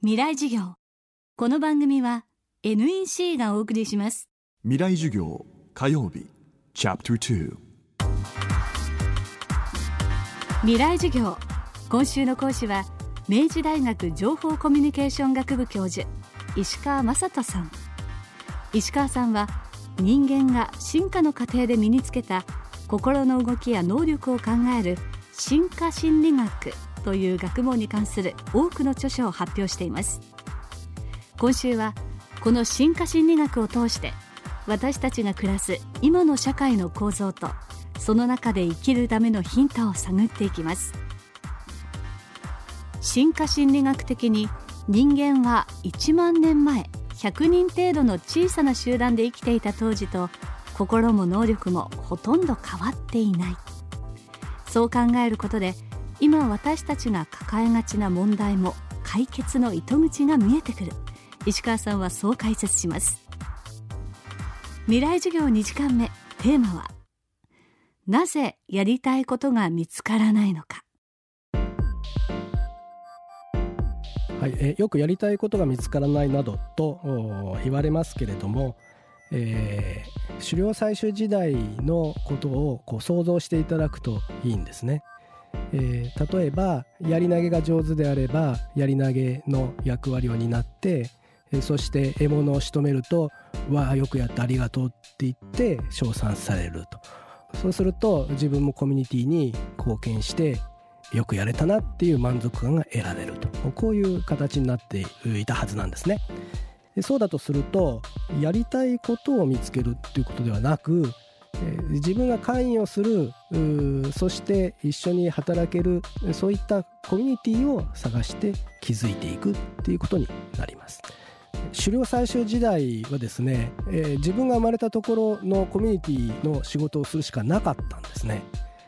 未来授業。この番組は NEC がお送りします。未来授業火曜日。チャプター未来授業今週の講師は明治大学情報コミュニケーション学部教授石川雅人さん。石川さんは人間が進化の過程で身につけた心の動きや能力を考える進化心理学という学問に関する多くの著書を発表しています。今週はこの進化心理学を通して私たちが暮らす今の社会の構造とその中で生きるためのヒントを探っていきます。進化心理学的に人間は1万年前100人程度の小さな集団で生きていた当時と心も能力もほとんど変わっていない。そう考えることで今私たちが抱えがちな問題も解決の糸口が見えてくる。石川さんはそう解説します。未来授業2時間目。テーマはなぜやりたいことが見つからないのか。はい、えよくやりたいことが見つからないなどと言われますけれども、えー、狩猟採集時代のことをこう想像していただくといいんですね。えー、例えばやり投げが上手であればやり投げの役割を担って、えー、そして獲物を仕留めると「わあよくやったありがとう」って言って称賛されるとそうすると自分もコミュニティに貢献してよくやれたなっていう満足感が得られるとこういう形になっていたはずなんですね。そうだとするとやりたいことを見つけるっていうことではなく自分が関与するそして一緒に働けるそういったコミュニティを探して築いていくっていうことになります。狩猟採集時代はですね、えー、自分が生まれたところのコミュニティの仕事をするしかなかったんですね。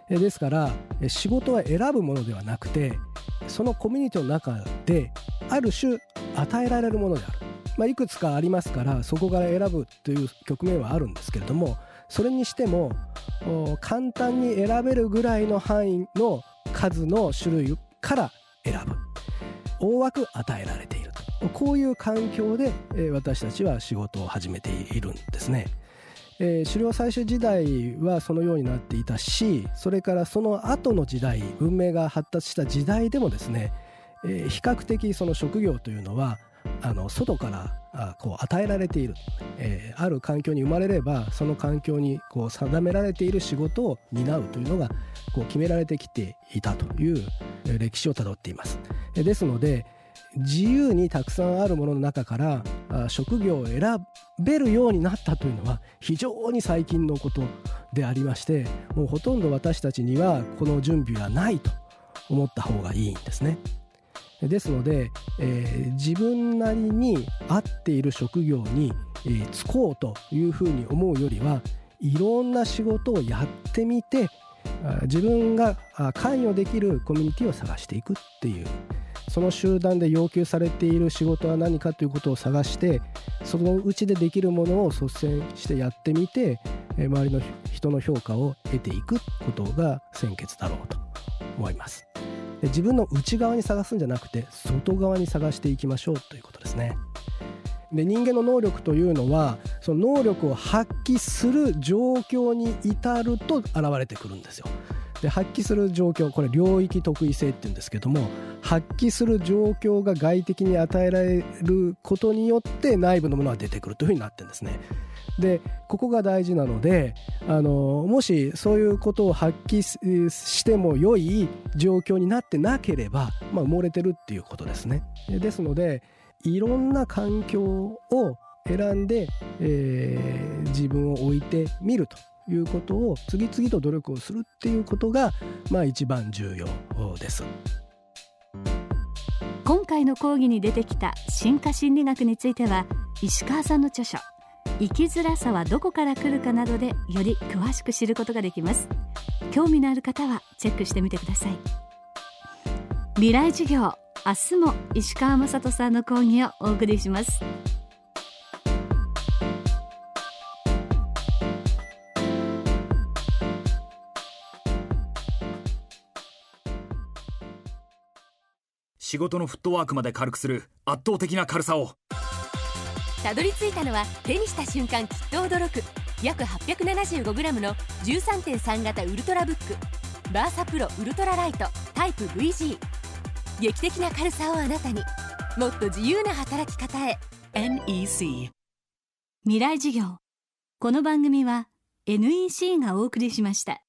ですから仕事は選ぶものではなくてそのコミュニティの中である種与えられるものである、まあ、いくつかありますからそこから選ぶという局面はあるんですけれどもそれにしても簡単に選べるぐらいの範囲の数の種類から選ぶ大枠与えられているとこういう環境で私たちは仕事を始めているんですね。えー、狩猟採集時代はそのようになっていたしそれからその後の時代文明が発達した時代でもですね、えー、比較的その職業というのはあの外からあこう与えられている、えー、ある環境に生まれればその環境にこう定められている仕事を担うというのがこう決められてきていたという歴史をたどっています。ですので自由にたくさんあるものの中から職業を選べるようになったというのは非常に最近のことでありましてもうほとんど私たちにはこの準備はないと思った方がいいんですね。ですので、えー、自分なりに合っている職業に、えー、就こうというふうに思うよりはいろんな仕事をやってみて自分が関与できるコミュニティを探していくっていうその集団で要求されている仕事は何かということを探してそのうちでできるものを率先してやってみて周りの人の評価を得ていくことが先決だろうと思います。で自分の内側に探すんじゃなくて外側に探していきましょうということですね。で人間の能力というのはその能力を発揮する状況に至ると現れてくるんですよ。で発揮する状況これ領域特異性っていうんですけども発揮する状況が外的に与えられることによって内部のものが出てくるというふうになってるんですね。でここが大事なのであのもしそういうことを発揮しても良い状況になってなければ、まあ、埋もれてるっていうことですね。ですのでいろんな環境を選んで、えー、自分を置いてみるということを次々と努力をするっていうことが、まあ、一番重要です。今回の講義に出てきた進化心理学については石川さんの著書生きづらさはどこから来るかなどでより詳しく知ることができます。興味のある方はチェックしてみてください。未来授業明日も石川雅人さんの講義をお送りします。仕事のフットワークまで軽くする圧倒的な軽さを。たどり着いたのは手にした瞬間きっと驚く。約 875g の13.3型ウルトラブック。バーサプロウルトラライトタイプ VG 劇的な軽さをあなたに。もっと自由な働き方へ。NEC 未来事業。この番組は NEC がお送りしました